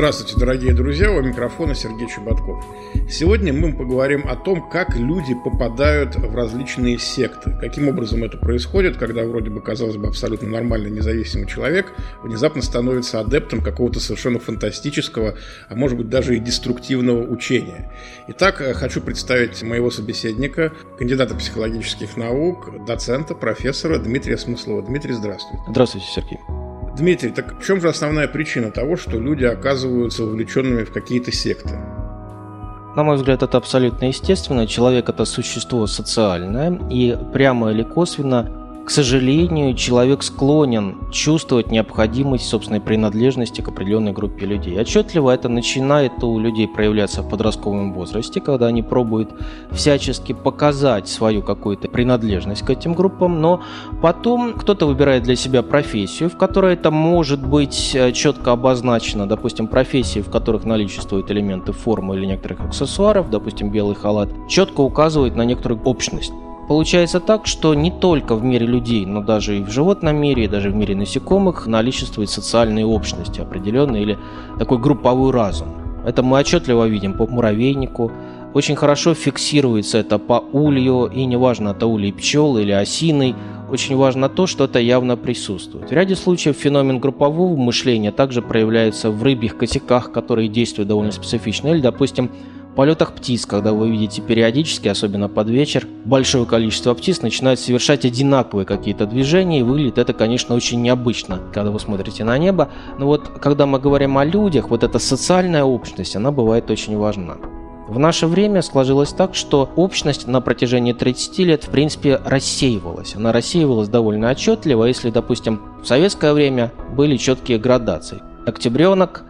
Здравствуйте, дорогие друзья, у микрофона Сергей Чеботков. Сегодня мы поговорим о том, как люди попадают в различные секты. Каким образом это происходит, когда вроде бы, казалось бы, абсолютно нормальный, независимый человек внезапно становится адептом какого-то совершенно фантастического, а может быть даже и деструктивного учения. Итак, хочу представить моего собеседника, кандидата психологических наук, доцента, профессора Дмитрия Смыслова. Дмитрий, здравствуйте. Здравствуйте, Сергей. Дмитрий, так в чем же основная причина того, что люди оказываются вовлеченными в какие-то секты? На мой взгляд, это абсолютно естественно. Человек – это существо социальное, и прямо или косвенно к сожалению, человек склонен чувствовать необходимость собственной принадлежности к определенной группе людей. Отчетливо это начинает у людей проявляться в подростковом возрасте, когда они пробуют всячески показать свою какую-то принадлежность к этим группам, но потом кто-то выбирает для себя профессию, в которой это может быть э, четко обозначено, допустим, профессии, в которых наличествуют элементы формы или некоторых аксессуаров, допустим, белый халат, четко указывает на некоторую общность. Получается так, что не только в мире людей, но даже и в животном мире, и даже в мире насекомых наличествуют социальные общности определенные или такой групповой разум. Это мы отчетливо видим по муравейнику, очень хорошо фиксируется это по улью, и неважно, это улей пчел или осиной, очень важно то, что это явно присутствует. В ряде случаев феномен группового мышления также проявляется в рыбьих косяках, которые действуют довольно специфично, или, допустим, полетах птиц, когда вы видите периодически, особенно под вечер, большое количество птиц начинают совершать одинаковые какие-то движения, и выглядит это, конечно, очень необычно, когда вы смотрите на небо. Но вот когда мы говорим о людях, вот эта социальная общность, она бывает очень важна. В наше время сложилось так, что общность на протяжении 30 лет, в принципе, рассеивалась. Она рассеивалась довольно отчетливо. Если, допустим, в советское время были четкие градации. Октябренок,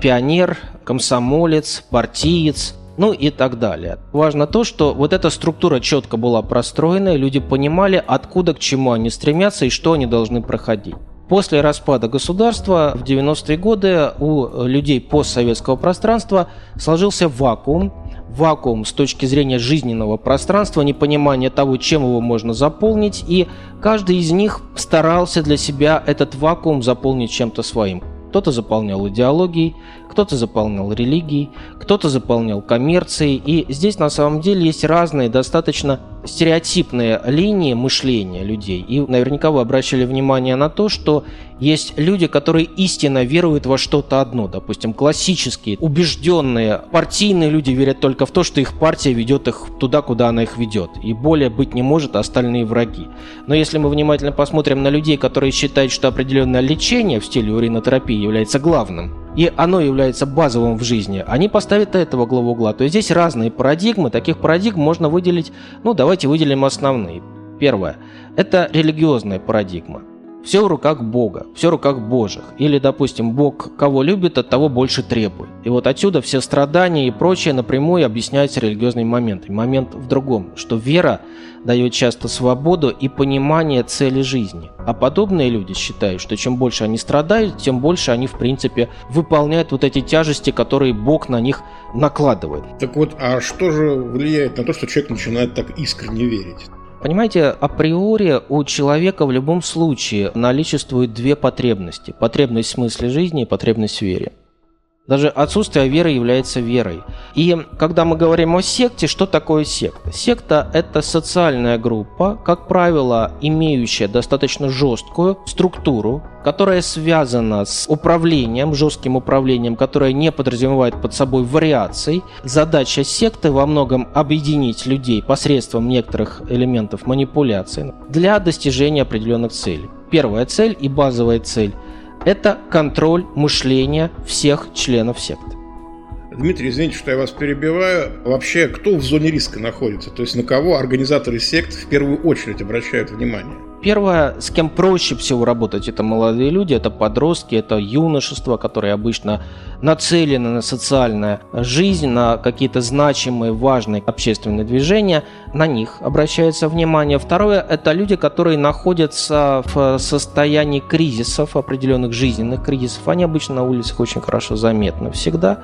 пионер, комсомолец, партиец – ну и так далее. Важно то, что вот эта структура четко была простроена, и люди понимали, откуда к чему они стремятся и что они должны проходить. После распада государства в 90-е годы у людей постсоветского пространства сложился вакуум. Вакуум с точки зрения жизненного пространства, непонимание того, чем его можно заполнить, и каждый из них старался для себя этот вакуум заполнить чем-то своим. Кто-то заполнял идеологией, кто-то заполнял религией, кто-то заполнял коммерцией. И здесь на самом деле есть разные достаточно стереотипные линии мышления людей. И наверняка вы обращали внимание на то, что есть люди, которые истинно веруют во что-то одно. Допустим, классические, убежденные, партийные люди верят только в то, что их партия ведет их туда, куда она их ведет. И более быть не может остальные враги. Но если мы внимательно посмотрим на людей, которые считают, что определенное лечение в стиле уринотерапии является главным, и оно является базовым в жизни, они поставят этого главу угла. То есть здесь разные парадигмы. Таких парадигм можно выделить, ну давайте выделим основные. Первое – это религиозная парадигма. Все в руках Бога, все в руках Божьих. Или, допустим, Бог кого любит, от того больше требует. И вот отсюда все страдания и прочее напрямую объясняются религиозными моментами. Момент в другом, что вера дает часто свободу и понимание цели жизни. А подобные люди считают, что чем больше они страдают, тем больше они, в принципе, выполняют вот эти тяжести, которые Бог на них накладывает. Так вот, а что же влияет на то, что человек начинает так искренне верить? Понимаете, априори у человека в любом случае наличествуют две потребности. Потребность в смысле жизни и потребность в вере. Даже отсутствие веры является верой. И когда мы говорим о секте, что такое секта? Секта – это социальная группа, как правило, имеющая достаточно жесткую структуру, которая связана с управлением, жестким управлением, которое не подразумевает под собой вариаций. Задача секты во многом объединить людей посредством некоторых элементов манипуляции для достижения определенных целей. Первая цель и базовая цель – это контроль мышления всех членов секты. Дмитрий, извините, что я вас перебиваю. Вообще, кто в зоне риска находится? То есть на кого организаторы сект в первую очередь обращают внимание? Первое, с кем проще всего работать, это молодые люди, это подростки, это юношество, которые обычно нацелены на социальную жизнь, на какие-то значимые, важные общественные движения. На них обращается внимание. Второе, это люди, которые находятся в состоянии кризисов, определенных жизненных кризисов. Они обычно на улицах очень хорошо заметны всегда.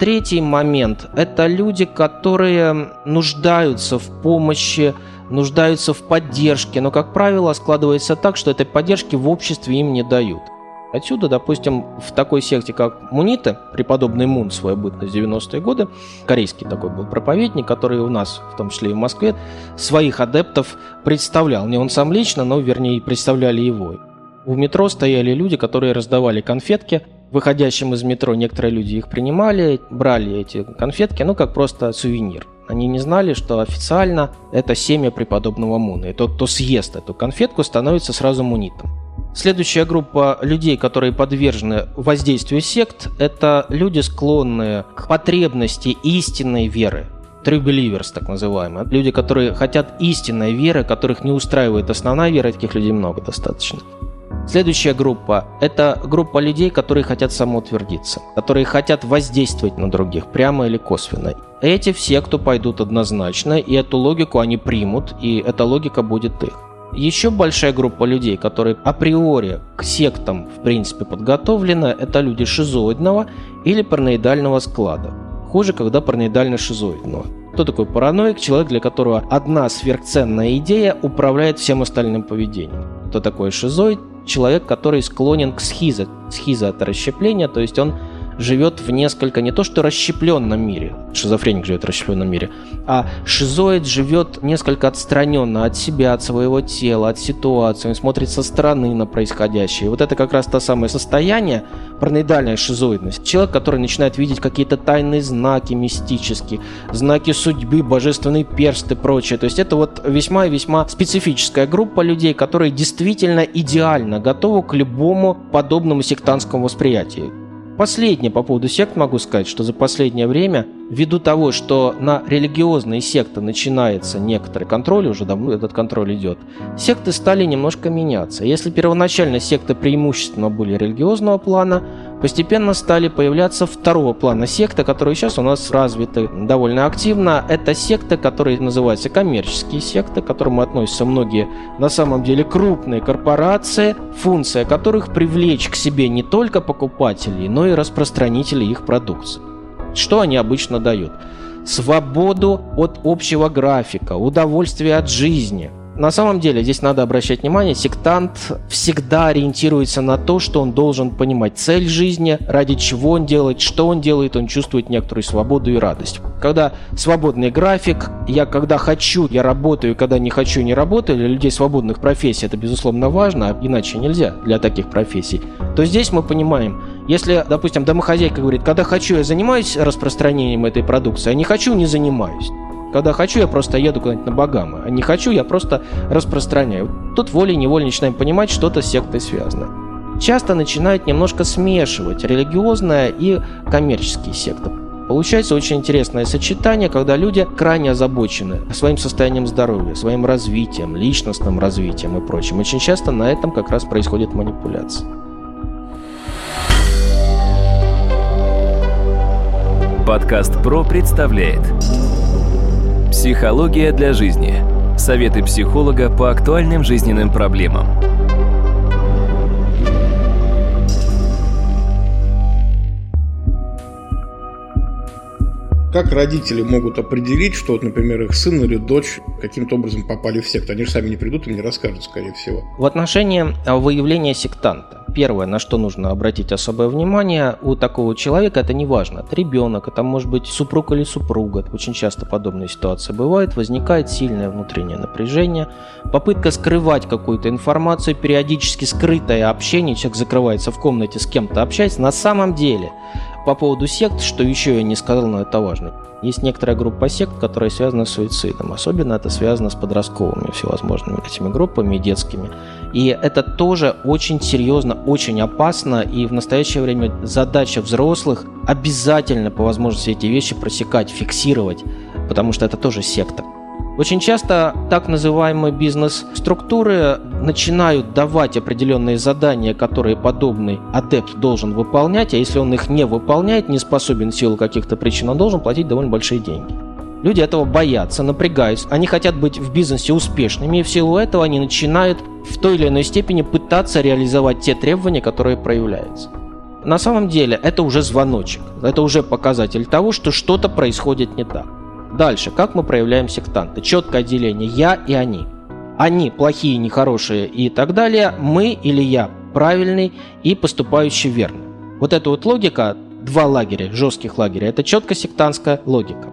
Третий момент – это люди, которые нуждаются в помощи нуждаются в поддержке, но, как правило, складывается так, что этой поддержки в обществе им не дают. Отсюда, допустим, в такой секте, как Мунита, преподобный Мун свою бытность 90-е годы, корейский такой был проповедник, который у нас, в том числе и в Москве, своих адептов представлял. Не он сам лично, но, вернее, представляли его. В метро стояли люди, которые раздавали конфетки. Выходящим из метро некоторые люди их принимали, брали эти конфетки, ну, как просто сувенир. Они не знали, что официально это семя преподобного Муна. И тот, кто съест эту конфетку, становится сразу мунитом. Следующая группа людей, которые подвержены воздействию сект, это люди, склонные к потребности истинной веры. True believers, так называемые. Люди, которые хотят истинной веры, которых не устраивает основная вера, таких людей много достаточно. Следующая группа – это группа людей, которые хотят самоутвердиться, которые хотят воздействовать на других, прямо или косвенно. Эти все, кто пойдут однозначно, и эту логику они примут, и эта логика будет их. Еще большая группа людей, которые априори к сектам в принципе подготовлены, это люди шизоидного или параноидального склада. Хуже, когда параноидально-шизоидного. Кто такой параноик? Человек, для которого одна сверхценная идея управляет всем остальным поведением. Кто такой шизоид? Человек, который склонен к это расщепление, то есть он живет в несколько не то что расщепленном мире, шизофреник живет в расщепленном мире, а шизоид живет несколько отстраненно от себя, от своего тела, от ситуации, он смотрит со стороны на происходящее. Вот это как раз то самое состояние, параноидальная шизоидность. Человек, который начинает видеть какие-то тайные знаки мистические, знаки судьбы, божественные персты и прочее. То есть это вот весьма и весьма специфическая группа людей, которые действительно идеально готовы к любому подобному сектантскому восприятию. Последнее по поводу сект могу сказать, что за последнее время, ввиду того, что на религиозные секты начинается некоторый контроль, уже давно этот контроль идет, секты стали немножко меняться. Если первоначально секты преимущественно были религиозного плана, постепенно стали появляться второго плана секты, которые сейчас у нас развиты довольно активно. Это секты, которые называются коммерческие секты, к которым относятся многие на самом деле крупные корпорации, функция которых привлечь к себе не только покупателей, но и распространителей их продукции. Что они обычно дают? Свободу от общего графика, удовольствие от жизни – на самом деле, здесь надо обращать внимание, сектант всегда ориентируется на то, что он должен понимать цель жизни, ради чего он делает, что он делает, он чувствует некоторую свободу и радость. Когда свободный график, я когда хочу, я работаю, когда не хочу, не работаю, для людей свободных профессий это, безусловно, важно, а иначе нельзя для таких профессий, то здесь мы понимаем, если, допустим, домохозяйка говорит, когда хочу, я занимаюсь распространением этой продукции, а не хочу, не занимаюсь. Когда хочу, я просто еду куда-нибудь на Багамы, а не хочу, я просто распространяю. Тут волей-неволей начинаем понимать, что-то с сектой связано. Часто начинают немножко смешивать религиозное и коммерческие секты. Получается очень интересное сочетание, когда люди крайне озабочены своим состоянием здоровья, своим развитием, личностным развитием и прочим. Очень часто на этом как раз происходит манипуляция. Подкаст ПРО представляет Психология для жизни. Советы психолога по актуальным жизненным проблемам. Как родители могут определить, что, вот, например, их сын или дочь каким-то образом попали в секту? Они же сами не придут и не расскажут, скорее всего. В отношении выявления сектанта первое, на что нужно обратить особое внимание у такого человека, это не важно, это ребенок, это может быть супруг или супруга, очень часто подобные ситуации бывают, возникает сильное внутреннее напряжение, попытка скрывать какую-то информацию, периодически скрытое общение, человек закрывается в комнате с кем-то общается, на самом деле по поводу сект, что еще я не сказал, но это важно. Есть некоторая группа сект, которая связана с суицидом. Особенно это связано с подростковыми всевозможными этими группами детскими. И это тоже очень серьезно, очень опасно. И в настоящее время задача взрослых обязательно по возможности эти вещи просекать, фиксировать, потому что это тоже секта. Очень часто так называемые бизнес-структуры начинают давать определенные задания, которые подобный адепт должен выполнять, а если он их не выполняет, не способен в силу каких-то причин, он должен платить довольно большие деньги. Люди этого боятся, напрягаются, они хотят быть в бизнесе успешными, и в силу этого они начинают в той или иной степени пытаться реализовать те требования, которые проявляются. На самом деле это уже звоночек, это уже показатель того, что что-то происходит не так. Дальше, как мы проявляем сектанты? Четкое отделение «я» и «они». Они плохие, нехорошие и так далее, мы или я правильный и поступающий верно. Вот эта вот логика, два лагеря, жестких лагеря, это четко сектантская логика.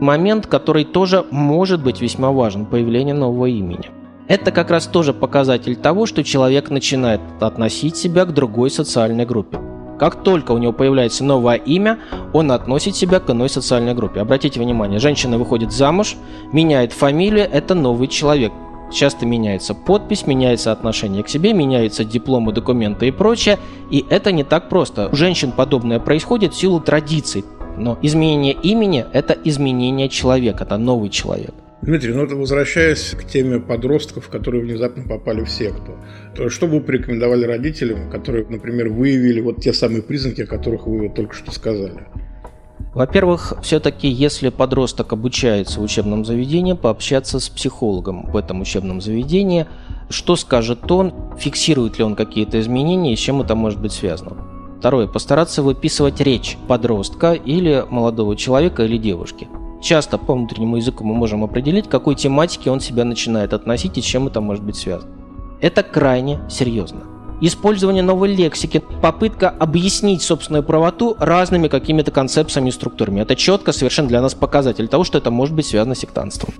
Момент, который тоже может быть весьма важен, появление нового имени. Это как раз тоже показатель того, что человек начинает относить себя к другой социальной группе. Как только у него появляется новое имя, он относит себя к иной социальной группе. Обратите внимание, женщина выходит замуж, меняет фамилию, это новый человек. Часто меняется подпись, меняется отношение к себе, меняются дипломы, документы и прочее. И это не так просто. У женщин подобное происходит в силу традиций. Но изменение имени – это изменение человека, это новый человек. Дмитрий, ну возвращаясь к теме подростков, которые внезапно попали в секту, то что бы вы порекомендовали родителям, которые, например, выявили вот те самые признаки, о которых вы только что сказали? Во-первых, все-таки, если подросток обучается в учебном заведении, пообщаться с психологом в этом учебном заведении, что скажет он, фиксирует ли он какие-то изменения и с чем это может быть связано. Второе, постараться выписывать речь подростка или молодого человека или девушки – часто по внутреннему языку мы можем определить, к какой тематике он себя начинает относить и чем это может быть связано. Это крайне серьезно. Использование новой лексики, попытка объяснить собственную правоту разными какими-то концепциями и структурами. Это четко совершенно для нас показатель того, что это может быть связано с сектантством.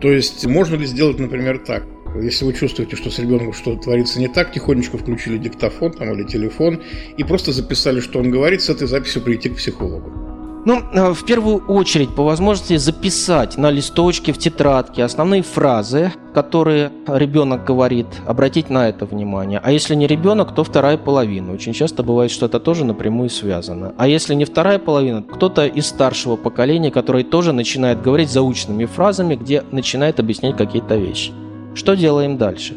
То есть можно ли сделать, например, так? Если вы чувствуете, что с ребенком что-то творится не так, тихонечко включили диктофон там, или телефон и просто записали, что он говорит, с этой записью прийти к психологу. Ну, э, в первую очередь, по возможности записать на листочке, в тетрадке основные фразы, которые ребенок говорит, обратить на это внимание. А если не ребенок, то вторая половина. Очень часто бывает, что это тоже напрямую связано. А если не вторая половина, кто-то из старшего поколения, который тоже начинает говорить заученными фразами, где начинает объяснять какие-то вещи. Что делаем дальше?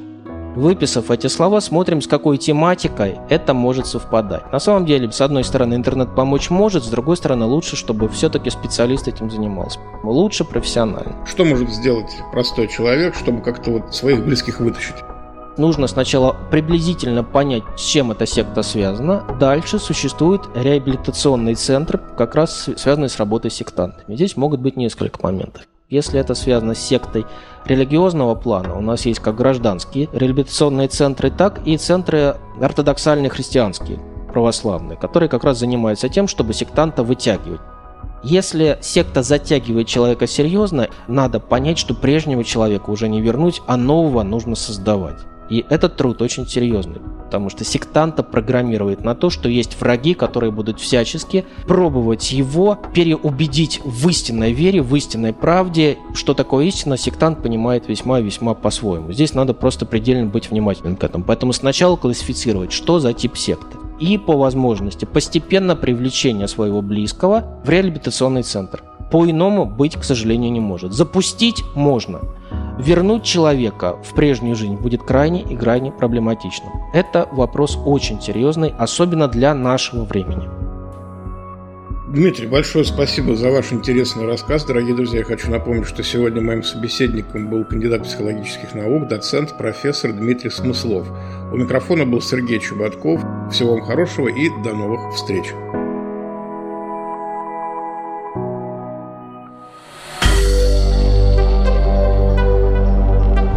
Выписав эти слова, смотрим, с какой тематикой это может совпадать. На самом деле, с одной стороны, интернет помочь может, с другой стороны, лучше, чтобы все-таки специалист этим занимался. Лучше профессионально. Что может сделать простой человек, чтобы как-то вот своих близких вытащить? Нужно сначала приблизительно понять, с чем эта секта связана. Дальше существуют реабилитационные центры, как раз связанные с работой с сектантами. Здесь могут быть несколько моментов. Если это связано с сектой религиозного плана, у нас есть как гражданские реабилитационные центры, так и центры ортодоксальные христианские, православные, которые как раз занимаются тем, чтобы сектанта вытягивать. Если секта затягивает человека серьезно, надо понять, что прежнего человека уже не вернуть, а нового нужно создавать. И этот труд очень серьезный, потому что сектанта программирует на то, что есть враги, которые будут всячески пробовать его переубедить в истинной вере, в истинной правде. Что такое истина, сектант понимает весьма и весьма по-своему. Здесь надо просто предельно быть внимательным к этому. Поэтому сначала классифицировать, что за тип секты. И по возможности постепенно привлечение своего близкого в реабилитационный центр. По-иному быть, к сожалению, не может. Запустить можно – вернуть человека в прежнюю жизнь будет крайне и крайне проблематичным. Это вопрос очень серьезный, особенно для нашего времени. Дмитрий, большое спасибо за ваш интересный рассказ. Дорогие друзья, я хочу напомнить, что сегодня моим собеседником был кандидат психологических наук, доцент, профессор Дмитрий Смыслов. У микрофона был Сергей Чубатков. Всего вам хорошего и до новых встреч.